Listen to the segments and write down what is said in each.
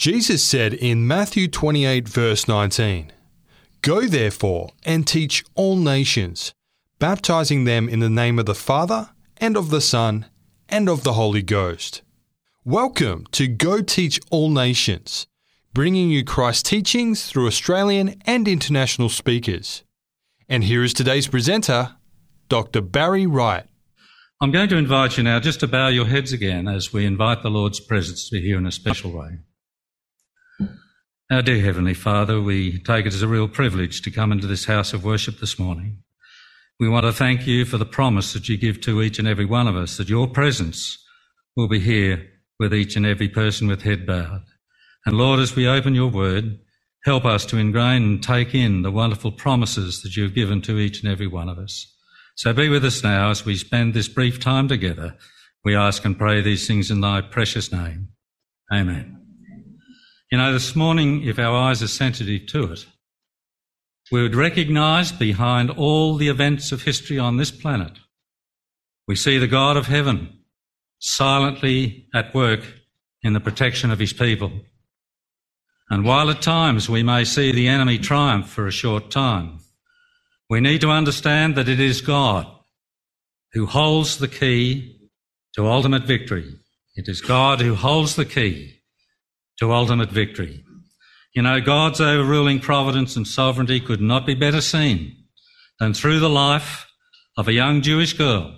Jesus said in Matthew 28, verse 19, Go therefore and teach all nations, baptizing them in the name of the Father, and of the Son, and of the Holy Ghost. Welcome to Go Teach All Nations, bringing you Christ's teachings through Australian and international speakers. And here is today's presenter, Dr. Barry Wright. I'm going to invite you now just to bow your heads again as we invite the Lord's presence to be here in a special way. Our dear Heavenly Father, we take it as a real privilege to come into this house of worship this morning. We want to thank you for the promise that you give to each and every one of us that your presence will be here with each and every person with head bowed. And Lord, as we open your word, help us to ingrain and take in the wonderful promises that you've given to each and every one of us. So be with us now as we spend this brief time together. We ask and pray these things in thy precious name. Amen. You know, this morning, if our eyes are sensitive to it, we would recognize behind all the events of history on this planet, we see the God of heaven silently at work in the protection of his people. And while at times we may see the enemy triumph for a short time, we need to understand that it is God who holds the key to ultimate victory. It is God who holds the key to ultimate victory. You know, God's overruling providence and sovereignty could not be better seen than through the life of a young Jewish girl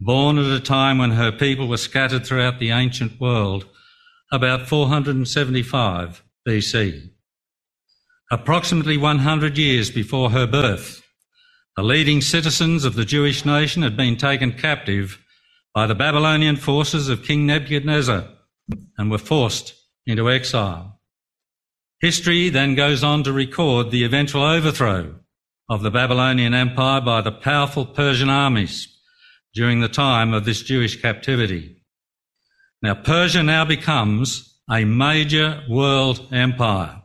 born at a time when her people were scattered throughout the ancient world about 475 BC. Approximately 100 years before her birth, the leading citizens of the Jewish nation had been taken captive by the Babylonian forces of King Nebuchadnezzar and were forced into exile. History then goes on to record the eventual overthrow of the Babylonian Empire by the powerful Persian armies during the time of this Jewish captivity. Now, Persia now becomes a major world empire,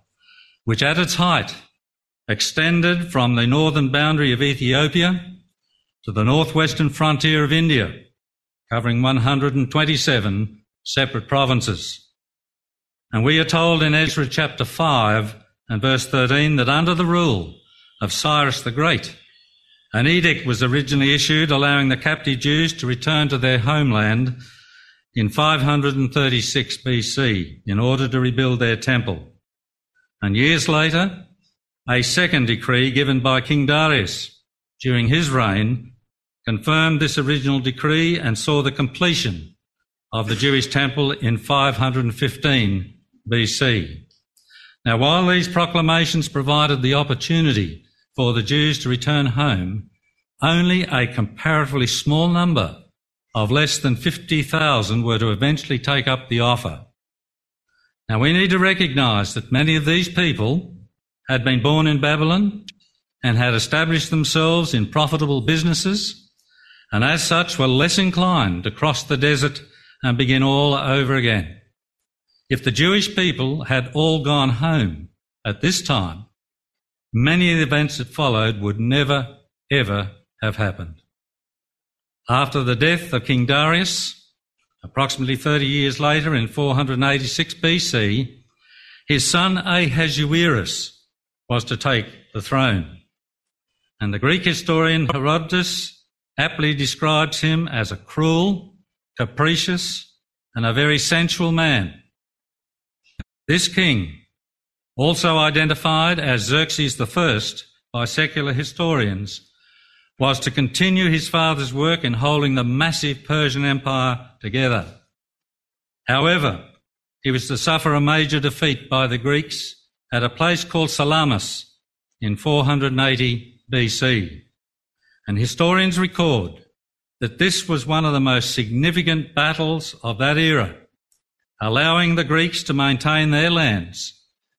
which at its height extended from the northern boundary of Ethiopia to the northwestern frontier of India, covering 127 separate provinces. And we are told in Ezra chapter 5 and verse 13 that under the rule of Cyrus the Great, an edict was originally issued allowing the captive Jews to return to their homeland in 536 BC in order to rebuild their temple. And years later, a second decree given by King Darius during his reign confirmed this original decree and saw the completion of the Jewish temple in 515 BC. Now, while these proclamations provided the opportunity for the Jews to return home, only a comparatively small number of less than 50,000 were to eventually take up the offer. Now, we need to recognize that many of these people had been born in Babylon and had established themselves in profitable businesses, and as such were less inclined to cross the desert and begin all over again. If the Jewish people had all gone home at this time, many of the events that followed would never, ever have happened. After the death of King Darius, approximately 30 years later in 486 BC, his son Ahasuerus was to take the throne. And the Greek historian Herodotus aptly describes him as a cruel, capricious, and a very sensual man this king, also identified as Xerxes I by secular historians, was to continue his father's work in holding the massive Persian Empire together. However, he was to suffer a major defeat by the Greeks at a place called Salamis in 480 BC. And historians record that this was one of the most significant battles of that era allowing the Greeks to maintain their lands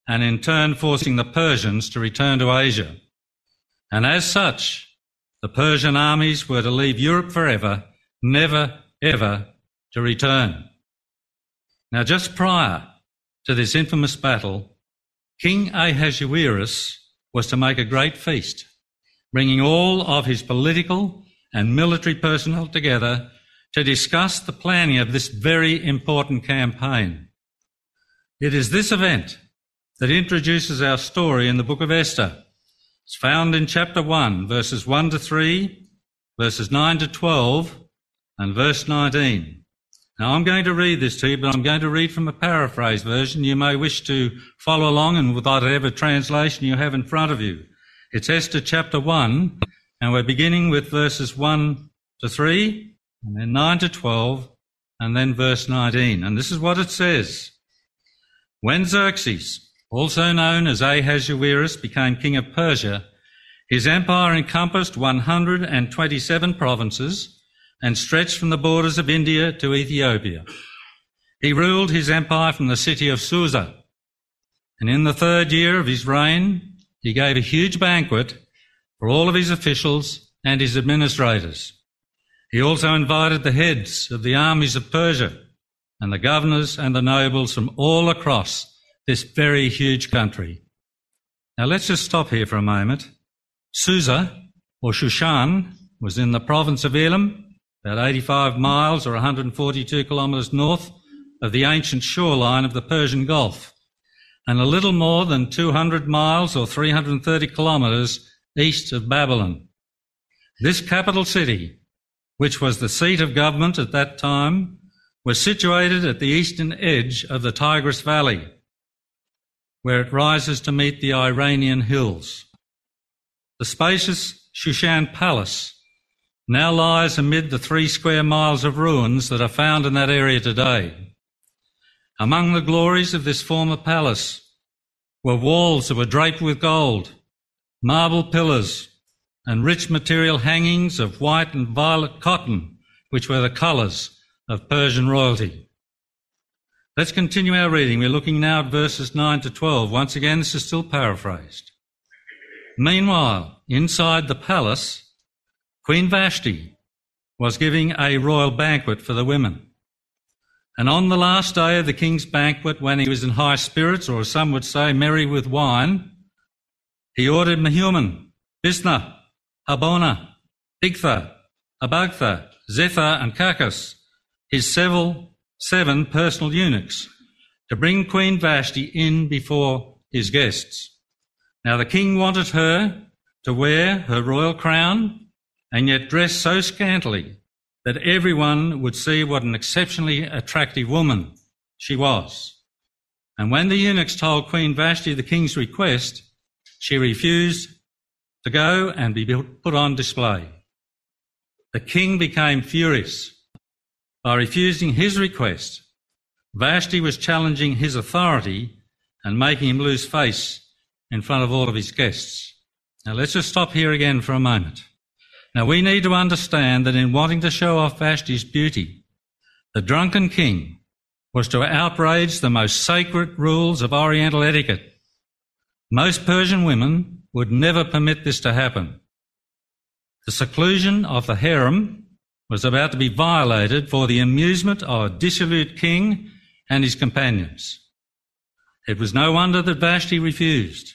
and in turn forcing the Persians to return to Asia. And as such, the Persian armies were to leave Europe forever, never, ever to return. Now, just prior to this infamous battle, King Ahasuerus was to make a great feast, bringing all of his political and military personnel together to discuss the planning of this very important campaign. It is this event that introduces our story in the book of Esther. It's found in chapter 1, verses 1 to 3, verses 9 to 12, and verse 19. Now I'm going to read this to you, but I'm going to read from a paraphrase version. You may wish to follow along and with whatever translation you have in front of you. It's Esther chapter 1, and we're beginning with verses 1 to 3, and then 9 to 12, and then verse 19. And this is what it says. When Xerxes, also known as Ahasuerus, became king of Persia, his empire encompassed 127 provinces and stretched from the borders of India to Ethiopia. He ruled his empire from the city of Susa. And in the third year of his reign, he gave a huge banquet for all of his officials and his administrators. He also invited the heads of the armies of Persia and the governors and the nobles from all across this very huge country. Now let's just stop here for a moment. Susa, or Shushan, was in the province of Elam, about 85 miles or 142 kilometres north of the ancient shoreline of the Persian Gulf, and a little more than 200 miles or 330 kilometres east of Babylon. This capital city, which was the seat of government at that time, was situated at the eastern edge of the Tigris Valley, where it rises to meet the Iranian hills. The spacious Shushan Palace now lies amid the three square miles of ruins that are found in that area today. Among the glories of this former palace were walls that were draped with gold, marble pillars, and rich material hangings of white and violet cotton, which were the colours of Persian royalty. Let's continue our reading. We're looking now at verses 9 to 12. Once again, this is still paraphrased. Meanwhile, inside the palace, Queen Vashti was giving a royal banquet for the women. And on the last day of the king's banquet, when he was in high spirits, or as some would say merry with wine, he ordered Mehuman, Biztha, Harbona, Bigtha, Abagtha, Zethar, and Carcas, his several, seven personal eunuchs, to bring Queen Vashti in before his guests. Now the king wanted her to wear her royal crown and yet dress so scantily that everyone would see what an exceptionally attractive woman she was. And when the eunuchs told Queen Vashti the king's request, she refused to go and be put on display. The king became furious. By refusing his request, Vashti was challenging his authority and making him lose face in front of all of his guests. Now let's just stop here again for a moment. Now we need to understand that in wanting to show off Vashti's beauty, the drunken king was to outrage the most sacred rules of Oriental etiquette. Most Persian women would never permit this to happen. The seclusion of the harem was about to be violated for the amusement of a dissolute king and his companions. It was no wonder that Vashti refused.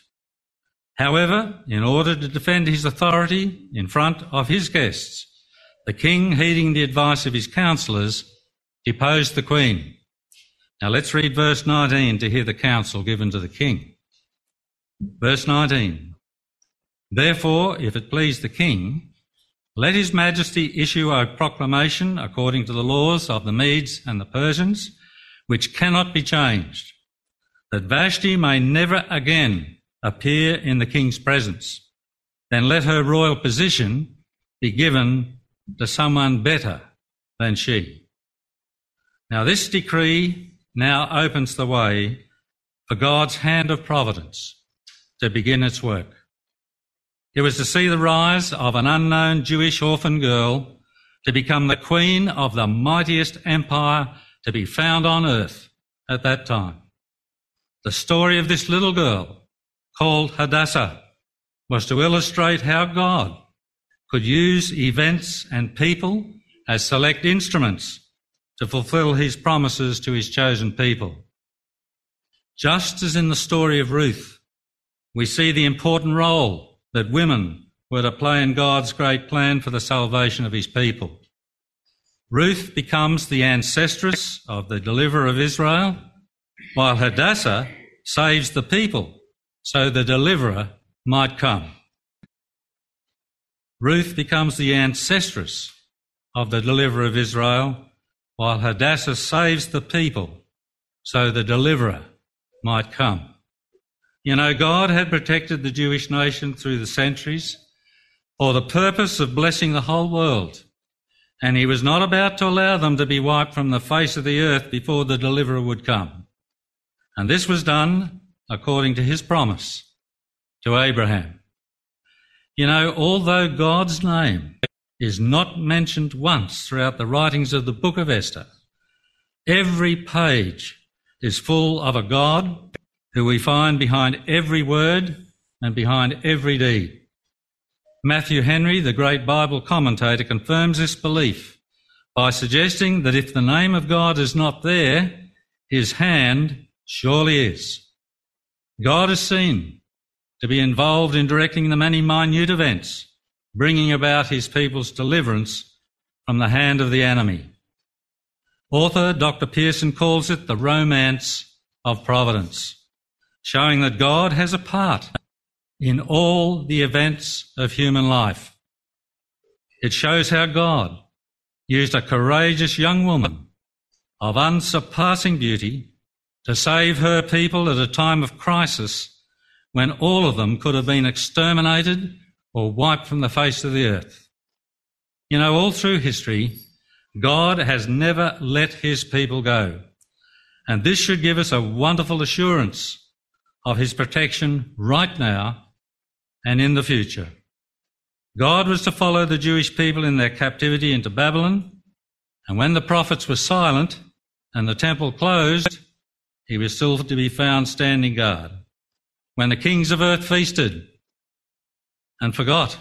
However, in order to defend his authority in front of his guests, the king, heeding the advice of his counselors, deposed the queen. Now let's read verse 19 to hear the counsel given to the king. Verse 19. Therefore, if it please the king, let his majesty issue a proclamation according to the laws of the Medes and the Persians, which cannot be changed, that Vashti may never again appear in the king's presence. Then let her royal position be given to someone better than she. Now this decree now opens the way for God's hand of providence to begin its work. It was to see the rise of an unknown Jewish orphan girl to become the queen of the mightiest empire to be found on earth at that time. The story of this little girl, called Hadassah, was to illustrate how God could use events and people as select instruments to fulfill his promises to his chosen people. Just as in the story of Ruth, we see the important role that women were to play in God's great plan for the salvation of his people. Ruth becomes the ancestress of the deliverer of Israel, while Hadassah saves the people so the deliverer might come. Ruth becomes the ancestress of the deliverer of Israel, while Hadassah saves the people so the deliverer might come. You know, God had protected the Jewish nation through the centuries for the purpose of blessing the whole world, and he was not about to allow them to be wiped from the face of the earth before the deliverer would come. And this was done according to his promise to Abraham. You know, although God's name is not mentioned once throughout the writings of the book of Esther, every page is full of a God who we find behind every word and behind every deed. Matthew Henry, the great Bible commentator, confirms this belief by suggesting that if the name of God is not there, his hand surely is. God is seen to be involved in directing the many minute events, bringing about his people's deliverance from the hand of the enemy. Author Dr. Pearson calls it the romance of providence, showing that God has a part in all the events of human life. It shows how God used a courageous young woman of unsurpassing beauty to save her people at a time of crisis when all of them could have been exterminated or wiped from the face of the earth. You know, all through history, God has never let his people go. And this should give us a wonderful assurance of his protection right now and in the future. God was to follow the Jewish people in their captivity into Babylon, and when the prophets were silent and the temple closed, he was still to be found standing guard when the kings of earth feasted and forgot.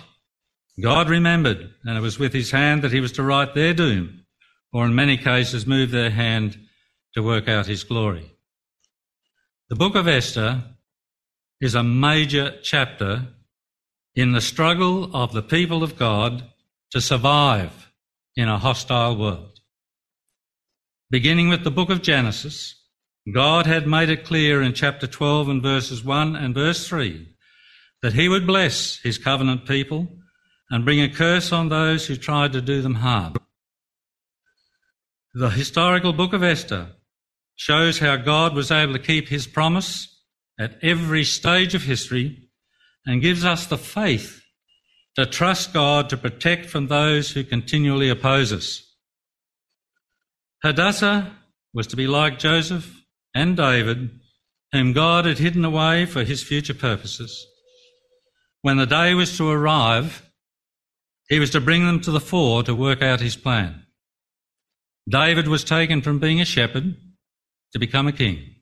God remembered, and it was with his hand that he was to write their doom, or in many cases move their hand to work out his glory. The book of Esther is a major chapter in the struggle of the people of God to survive in a hostile world. Beginning with the book of Genesis, God had made it clear in chapter 12 and verses 1 and verse 3 that he would bless his covenant people and bring a curse on those who tried to do them harm. The historical book of Esther shows how God was able to keep his promise at every stage of history and gives us the faith to trust God to protect from those who continually oppose us. Hadassah was to be like Joseph and David, whom God had hidden away for his future purposes. When the day was to arrive, he was to bring them to the fore to work out his plan. David was taken from being a shepherd to become a king.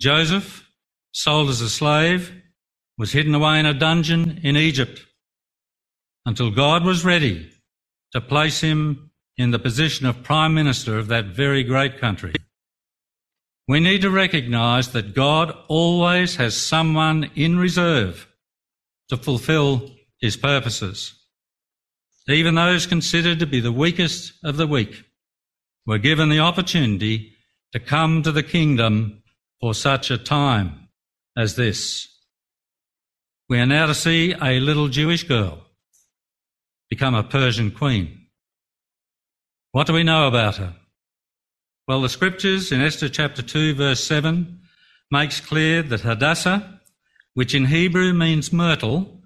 Joseph, sold as a slave, was hidden away in a dungeon in Egypt until God was ready to place him in the position of prime minister of that very great country. We need to recognize that God always has someone in reserve to fulfill his purposes. Even those considered to be the weakest of the weak were given the opportunity to come to the kingdom for such a time as this. We are now to see a little Jewish girl become a Persian queen. What do we know about her? Well, the scriptures in Esther chapter 2 verse 7 makes clear that Hadassah, which in Hebrew means myrtle,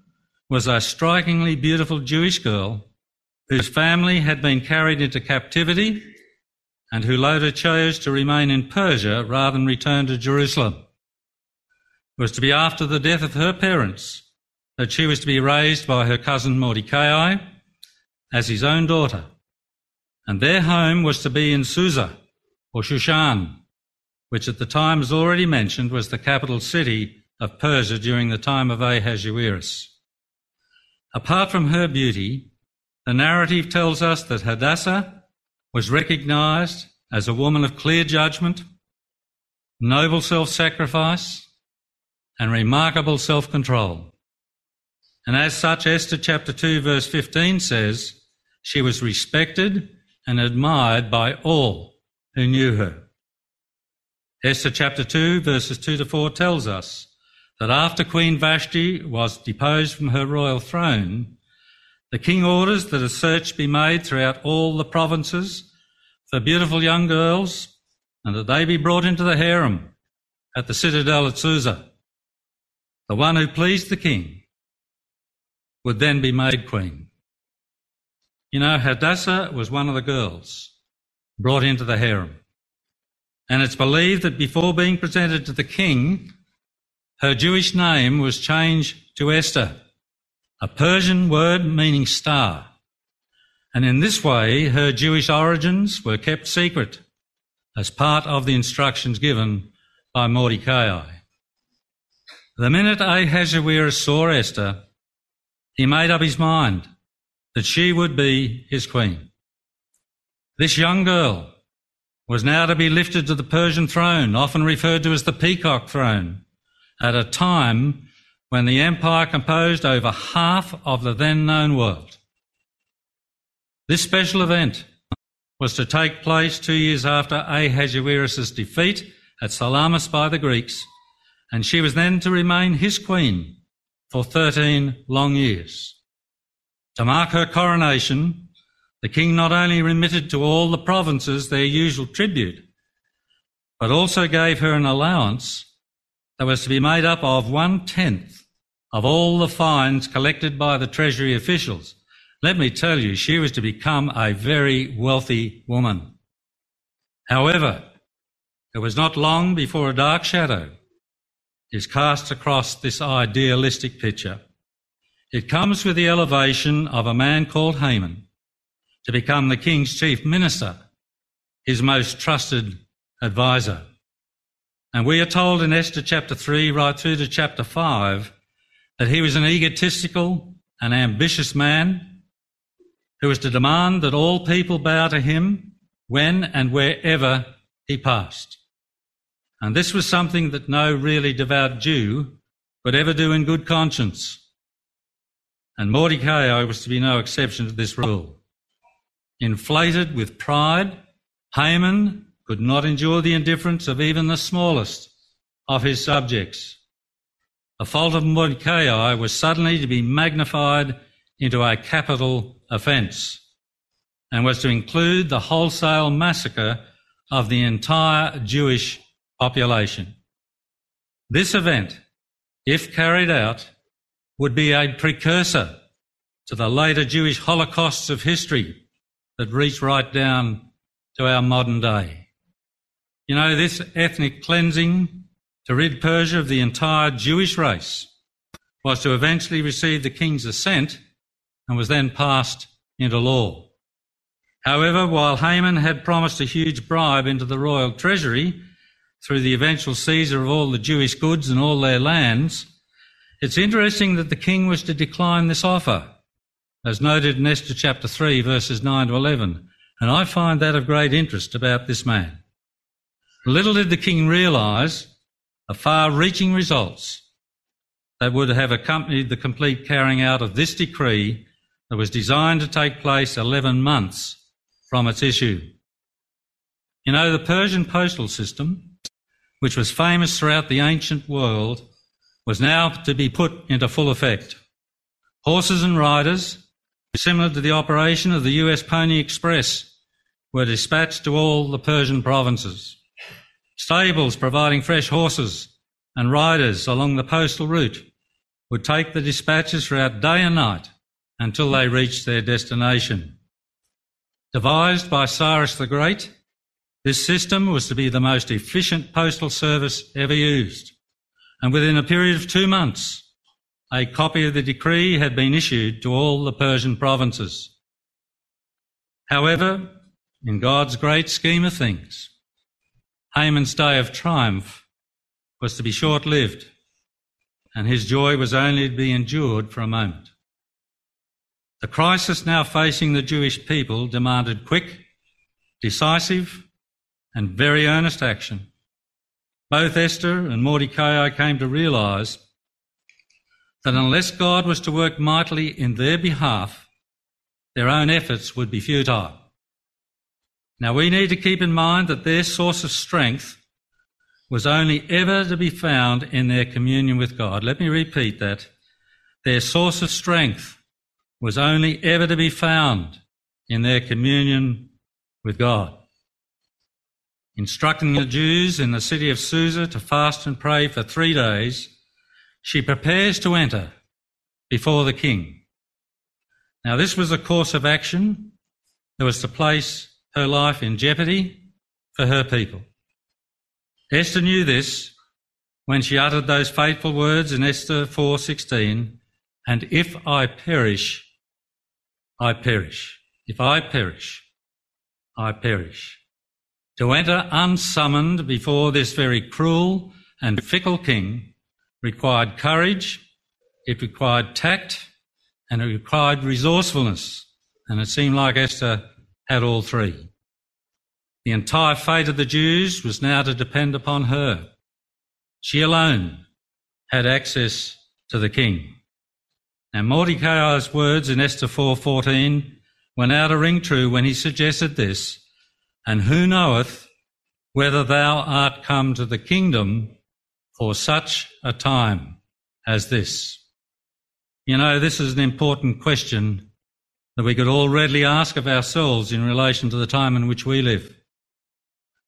was a strikingly beautiful Jewish girl whose family had been carried into captivity and who later chose to remain in Persia rather than return to Jerusalem. Was to be after the death of her parents that she was to be raised by her cousin Mordecai as his own daughter. And their home was to be in Susa, or Shushan, which at the time, as already mentioned, was the capital city of Persia during the time of Ahasuerus. Apart from her beauty, the narrative tells us that Hadassah was recognized as a woman of clear judgment, noble self-sacrifice, and remarkable self-control. And as such, Esther chapter 2 verse 15 says, she was respected and admired by all who knew her. Esther chapter 2, verses 2 to 4 tells us that after Queen Vashti was deposed from her royal throne, the king orders that a search be made throughout all the provinces for beautiful young girls and that they be brought into the harem at the citadel at Susa. The one who pleased the king would then be made queen. You know, Hadassah was one of the girls brought into the harem. And it's believed that before being presented to the king, her Jewish name was changed to Esther, a Persian word meaning star. And in this way, her Jewish origins were kept secret as part of the instructions given by Mordecai. The minute Ahasuerus saw Esther, he made up his mind that she would be his queen. This young girl was now to be lifted to the Persian throne, often referred to as the peacock throne, at a time when the empire composed over half of the then known world. This special event was to take place two years after Ahasuerus' defeat at Salamis by the Greeks, and she was then to remain his queen for 13 long years. To mark her coronation, the king not only remitted to all the provinces their usual tribute, but also gave her an allowance that was to be made up of one tenth of all the fines collected by the treasury officials. Let me tell you, she was to become a very wealthy woman. However, it was not long before a dark shadow is cast across this idealistic picture. It comes with the elevation of a man called Haman to become the king's chief minister, his most trusted advisor. And we are told in Esther chapter 3 right through to chapter 5 that he was an egotistical and ambitious man who was to demand that all people bow to him when and wherever he passed. And this was something that no really devout Jew would ever do in good conscience. And Mordecai was to be no exception to this rule. Inflated with pride, Haman could not endure the indifference of even the smallest of his subjects. The fault of Mordecai was suddenly to be magnified into a capital offence and was to include the wholesale massacre of the entire Jewish population. This event, if carried out, would be a precursor to the later Jewish holocausts of history that reach right down to our modern day. You know, this ethnic cleansing to rid Persia of the entire Jewish race was to eventually receive the king's assent and was then passed into law. However, while Haman had promised a huge bribe into the royal treasury through the eventual seizure of all the Jewish goods and all their lands, it's interesting that the king was to decline this offer, as noted in Esther chapter 3, verses 9 to 11. And I find that of great interest about this man. Little did the king realise the far reaching results that would have accompanied the complete carrying out of this decree that was designed to take place 11 months from its issue. You know, the Persian postal system which was famous throughout the ancient world, was now to be put into full effect. Horses and riders, similar to the operation of the US Pony Express, were dispatched to all the Persian provinces. Stables providing fresh horses and riders along the postal route would take the dispatches throughout day and night until they reached their destination. Devised by Cyrus the Great, this system was to be the most efficient postal service ever used. And within a period of two months, a copy of the decree had been issued to all the Persian provinces. However, in God's great scheme of things, Haman's day of triumph was to be short lived, and his joy was only to be endured for a moment. The crisis now facing the Jewish people demanded quick, decisive, and very earnest action. Both Esther and Mordecai came to realize that unless God was to work mightily in their behalf, their own efforts would be futile. Now we need to keep in mind that their source of strength was only ever to be found in their communion with God. Let me repeat that. Their source of strength was only ever to be found in their communion with God. Instructing the Jews in the city of Susa to fast and pray for three days, she prepares to enter before the king. Now, this was a course of action that was to place her life in jeopardy for her people. Esther knew this when she uttered those fateful words in Esther 4:16, and if I perish, I perish. If I perish, I perish. To enter unsummoned before this very cruel and fickle king required courage, it required tact, and it required resourcefulness. And it seemed like Esther had all three. The entire fate of the Jews was now to depend upon her. She alone had access to the king. Now Mordecai's words in Esther 4:14 went out to ring true when he suggested this and who knoweth whether thou art come to the kingdom for such a time as this? You know, this is an important question that we could all readily ask of ourselves in relation to the time in which we live.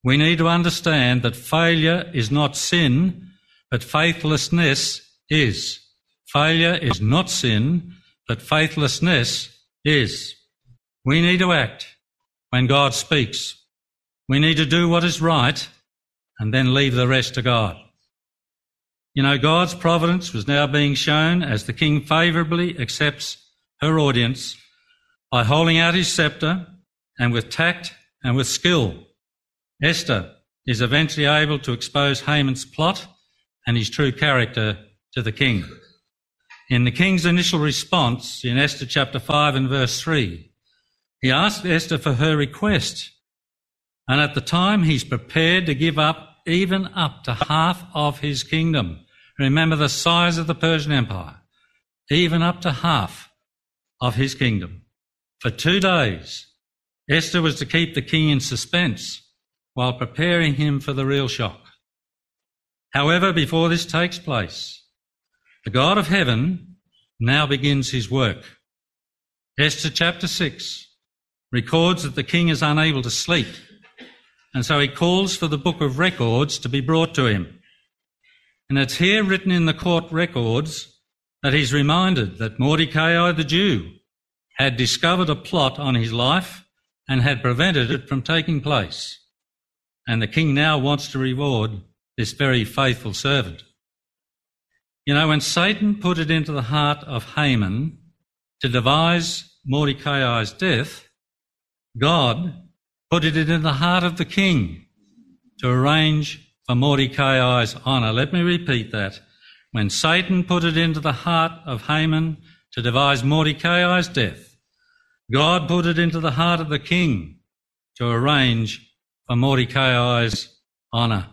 We need to understand that failure is not sin, but faithlessness is. Failure is not sin, but faithlessness is. We need to act when God speaks. We need to do what is right and then leave the rest to God. You know, God's providence was now being shown as the king favourably accepts her audience by holding out his sceptre and with tact and with skill. Esther is eventually able to expose Haman's plot and his true character to the king. In the king's initial response in Esther chapter 5 and verse 3, he asked Esther for her request and at the time, he's prepared to give up even up to half of his kingdom. Remember the size of the Persian Empire. Even up to half of his kingdom. For two days, Esther was to keep the king in suspense while preparing him for the real shock. However, before this takes place, the God of heaven now begins his work. Esther chapter 6 records that the king is unable to sleep and so he calls for the book of records to be brought to him. And it's here written in the court records that he's reminded that Mordecai the Jew had discovered a plot on his life and had prevented it from taking place. And the king now wants to reward this very faithful servant. You know, when Satan put it into the heart of Haman to devise Mordecai's death, God put it in the heart of the king to arrange for Mordecai's honour. Let me repeat that. When Satan put it into the heart of Haman to devise Mordecai's death, God put it into the heart of the king to arrange for Mordecai's honour.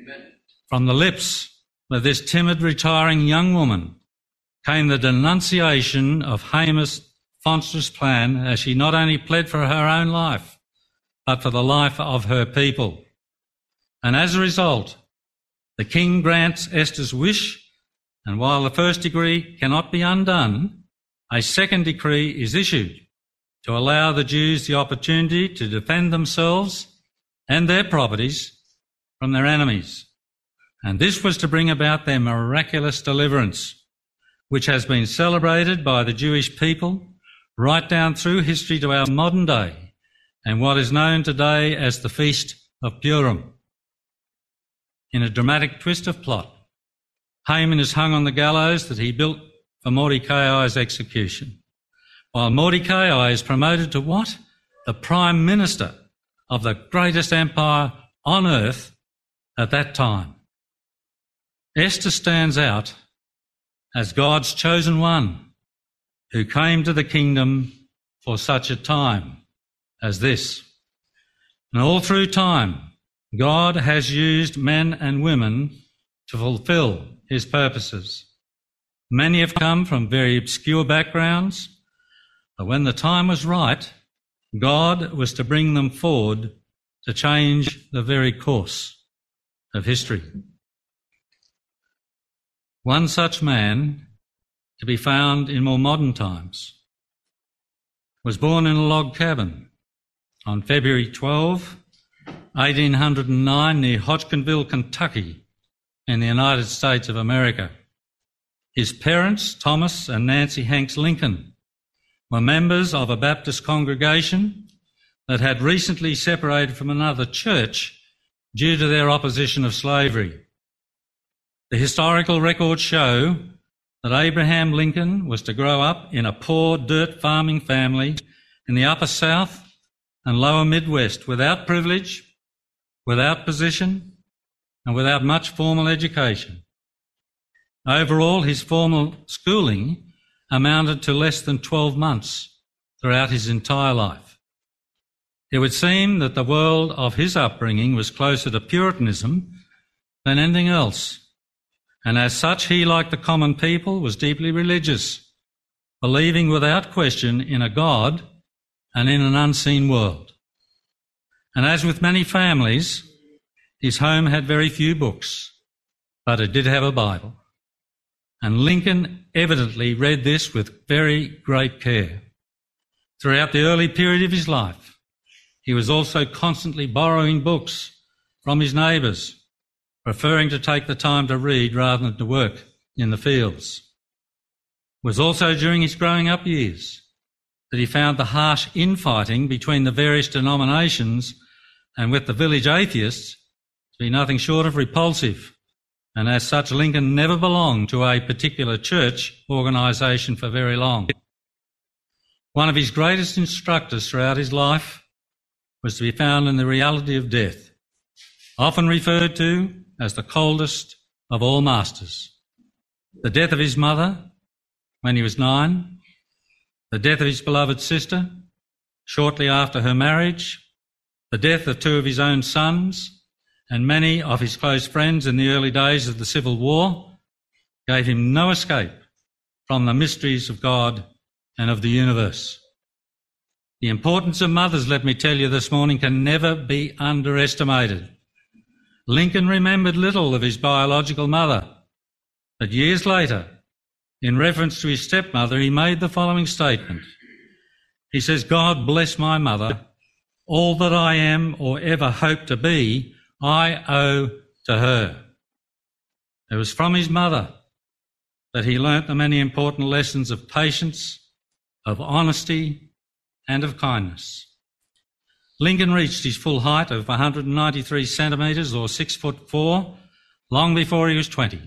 Amen. From the lips of this timid, retiring young woman came the denunciation of Haman's monstrous plan as she not only pled for her own life, but for the life of her people. And as a result, the king grants Esther's wish, and while the first decree cannot be undone, a second decree is issued to allow the Jews the opportunity to defend themselves and their properties from their enemies. And this was to bring about their miraculous deliverance, which has been celebrated by the Jewish people right down through history to our modern day and what is known today as the Feast of Purim. In a dramatic twist of plot, Haman is hung on the gallows that he built for Mordecai's execution, while Mordecai is promoted to what? The Prime Minister of the greatest empire on earth at that time. Esther stands out as God's chosen one who came to the kingdom for such a time as this. And all through time, God has used men and women to fulfill his purposes. Many have come from very obscure backgrounds, but when the time was right, God was to bring them forward to change the very course of history. One such man, to be found in more modern times, was born in a log cabin on February 12, 1809, near Hodgenville, Kentucky, in the United States of America. His parents, Thomas and Nancy Hanks Lincoln, were members of a Baptist congregation that had recently separated from another church due to their opposition of slavery. The historical records show that Abraham Lincoln was to grow up in a poor dirt farming family in the upper South and lower Midwest without privilege, without position, and without much formal education. Overall, his formal schooling amounted to less than 12 months throughout his entire life. It would seem that the world of his upbringing was closer to Puritanism than anything else. And as such, he, like the common people, was deeply religious, believing without question in a God and in an unseen world. And as with many families, his home had very few books, but it did have a Bible. And Lincoln evidently read this with very great care. Throughout the early period of his life, he was also constantly borrowing books from his neighbours, preferring to take the time to read rather than to work in the fields. It was also during his growing up years he found the harsh infighting between the various denominations and with the village atheists to be nothing short of repulsive and as such, Lincoln never belonged to a particular church organisation for very long. One of his greatest instructors throughout his life was to be found in the reality of death, often referred to as the coldest of all masters. The death of his mother when he was nine, the death of his beloved sister shortly after her marriage, the death of two of his own sons, and many of his close friends in the early days of the Civil War gave him no escape from the mysteries of God and of the universe. The importance of mothers, let me tell you this morning, can never be underestimated. Lincoln remembered little of his biological mother, but years later, in reference to his stepmother, he made the following statement. He says, God bless my mother. All that I am or ever hope to be I owe to her. It was from his mother that he learnt the many important lessons of patience, of honesty, and of kindness. Lincoln reached his full height of 193 centimetres or six foot four long before he was 20.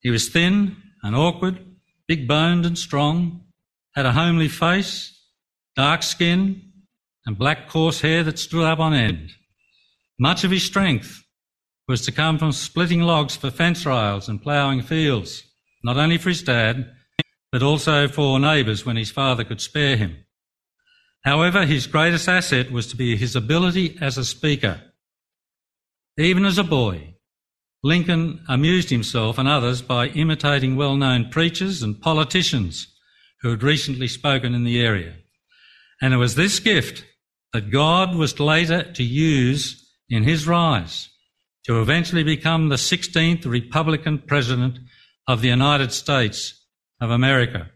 He was thin and awkward, big boned and strong, had a homely face, dark skin, and black coarse hair that stood up on end. Much of his strength was to come from splitting logs for fence rails and ploughing fields, not only for his dad, but also for neighbours when his father could spare him. However, his greatest asset was to be his ability as a speaker. Even as a boy, Lincoln amused himself and others by imitating well known preachers and politicians who had recently spoken in the area. And it was this gift that God was later to use in his rise to eventually become the 16th Republican President of the United States of America.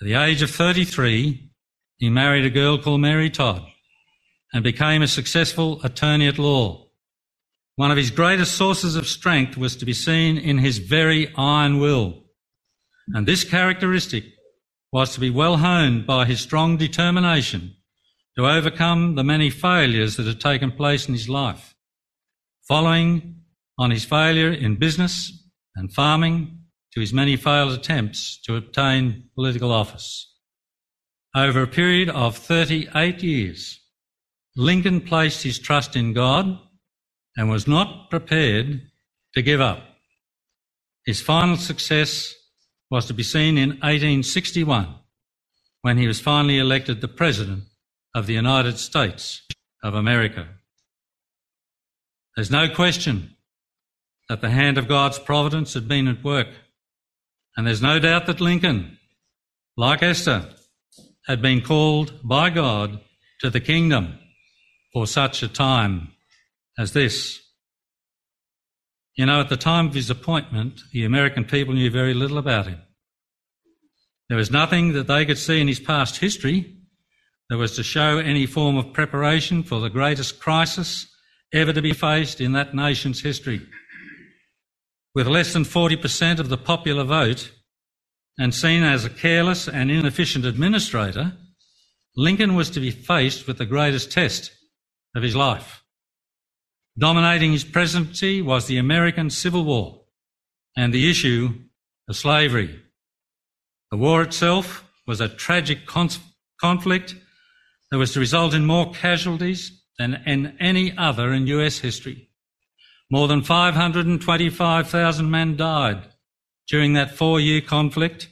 At the age of 33, he married a girl called Mary Todd and became a successful attorney at law. One of his greatest sources of strength was to be seen in his very iron will. And this characteristic was to be well honed by his strong determination to overcome the many failures that had taken place in his life. Following on his failure in business and farming to his many failed attempts to obtain political office. Over a period of 38 years, Lincoln placed his trust in God and was not prepared to give up. His final success was to be seen in 1861 when he was finally elected the President of the United States of America. There's no question that the hand of God's providence had been at work. And there's no doubt that Lincoln, like Esther, had been called by God to the kingdom for such a time as this. You know, at the time of his appointment, the American people knew very little about him. There was nothing that they could see in his past history that was to show any form of preparation for the greatest crisis ever to be faced in that nation's history. With less than 40% of the popular vote and seen as a careless and inefficient administrator, Lincoln was to be faced with the greatest test of his life. Dominating his presidency was the American Civil War and the issue of slavery. The war itself was a tragic conflict that was to result in more casualties than in any other in US history. More than 525,000 men died during that four year conflict,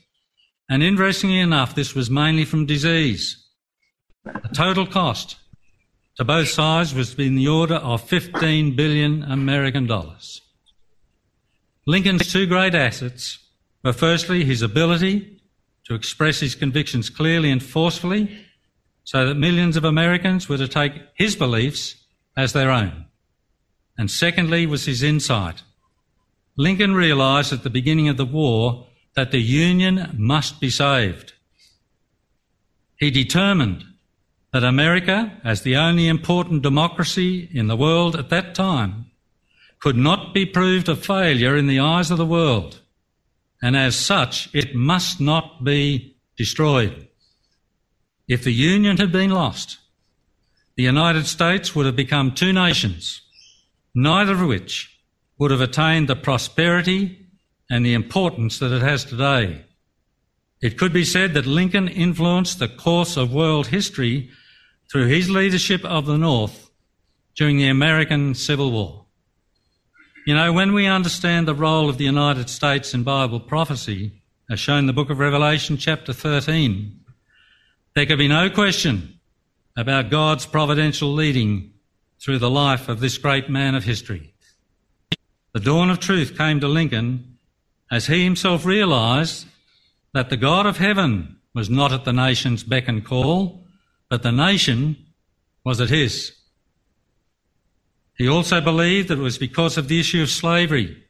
and interestingly enough, this was mainly from disease. The total cost to both sides was in the order of 15 billion American dollars. Lincoln's two great assets were firstly his ability to express his convictions clearly and forcefully so that millions of Americans were to take his beliefs as their own. And secondly was his insight. Lincoln realised at the beginning of the war that the Union must be saved. He determined that America, as the only important democracy in the world at that time, could not be proved a failure in the eyes of the world, and as such, it must not be destroyed. If the Union had been lost, the United States would have become two nations, neither of which would have attained the prosperity and the importance that it has today. It could be said that Lincoln influenced the course of world history through his leadership of the North during the American Civil War. You know, when we understand the role of the United States in Bible prophecy, as shown in the book of Revelation, chapter 13, there can be no question about God's providential leading through the life of this great man of history. The dawn of truth came to Lincoln as he himself realised that the God of heaven was not at the nation's beck and call, but the nation was at his. He also believed that it was because of the issue of slavery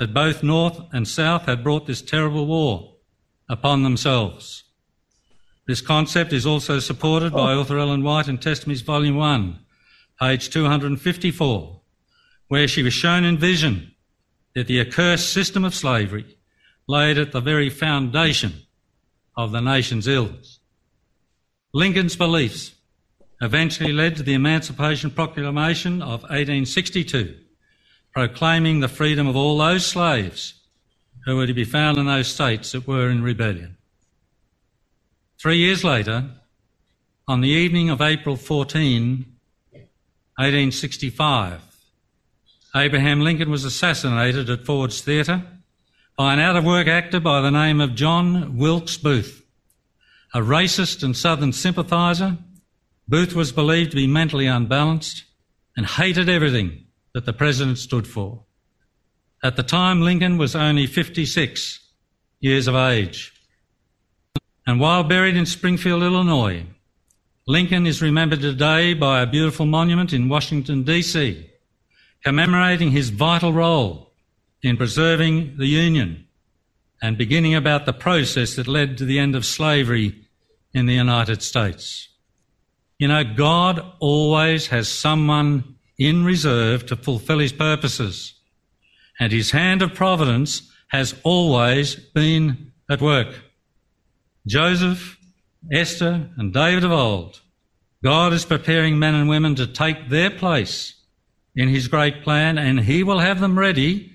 that both North and South had brought this terrible war upon themselves. This concept is also supported by oh. author Ellen White in Testimonies Volume 1, page 254, where she was shown in vision that the accursed system of slavery laid at the very foundation of the nation's ills. Lincoln's beliefs eventually led to the Emancipation Proclamation of 1862, proclaiming the freedom of all those slaves who were to be found in those states that were in rebellion. Three years later, on the evening of April 14, 1865, Abraham Lincoln was assassinated at Ford's Theatre by an out of work actor by the name of John Wilkes Booth. A racist and Southern sympathiser, Booth was believed to be mentally unbalanced and hated everything that the president stood for. At the time, Lincoln was only 56 years of age. And while buried in Springfield, Illinois, Lincoln is remembered today by a beautiful monument in Washington, D.C., commemorating his vital role in preserving the Union and beginning about the process that led to the end of slavery in the United States. You know, God always has someone in reserve to fulfill his purposes, and his hand of providence has always been at work. Joseph, Esther, and David of old, God is preparing men and women to take their place in his great plan, and he will have them ready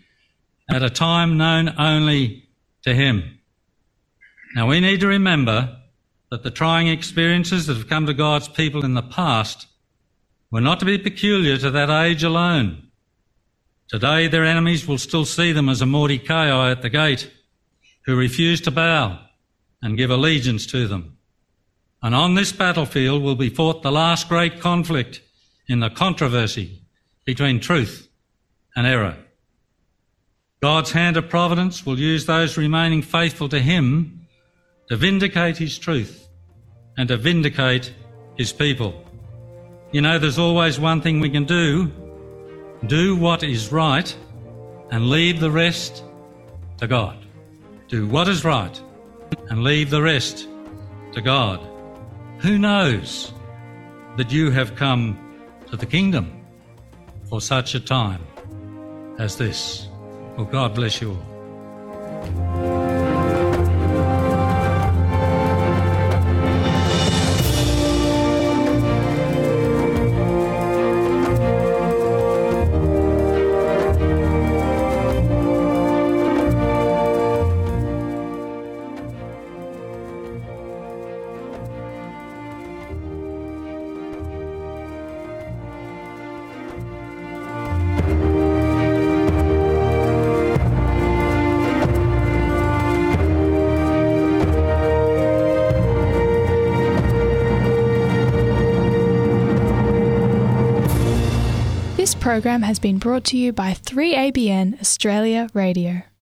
at a time known only to him. Now we need to remember that the trying experiences that have come to God's people in the past were not to be peculiar to that age alone. Today, their enemies will still see them as a Mordecai at the gate who refuse to bow and give allegiance to them. And on this battlefield will be fought the last great conflict in the controversy between truth and error. God's hand of providence will use those remaining faithful to Him to vindicate his truth and to vindicate his people. You know, there's always one thing we can do do what is right and leave the rest to God. Do what is right and leave the rest to God. Who knows that you have come to the kingdom for such a time as this? Well, God bless you all. Program has been brought to you by 3ABN Australia Radio.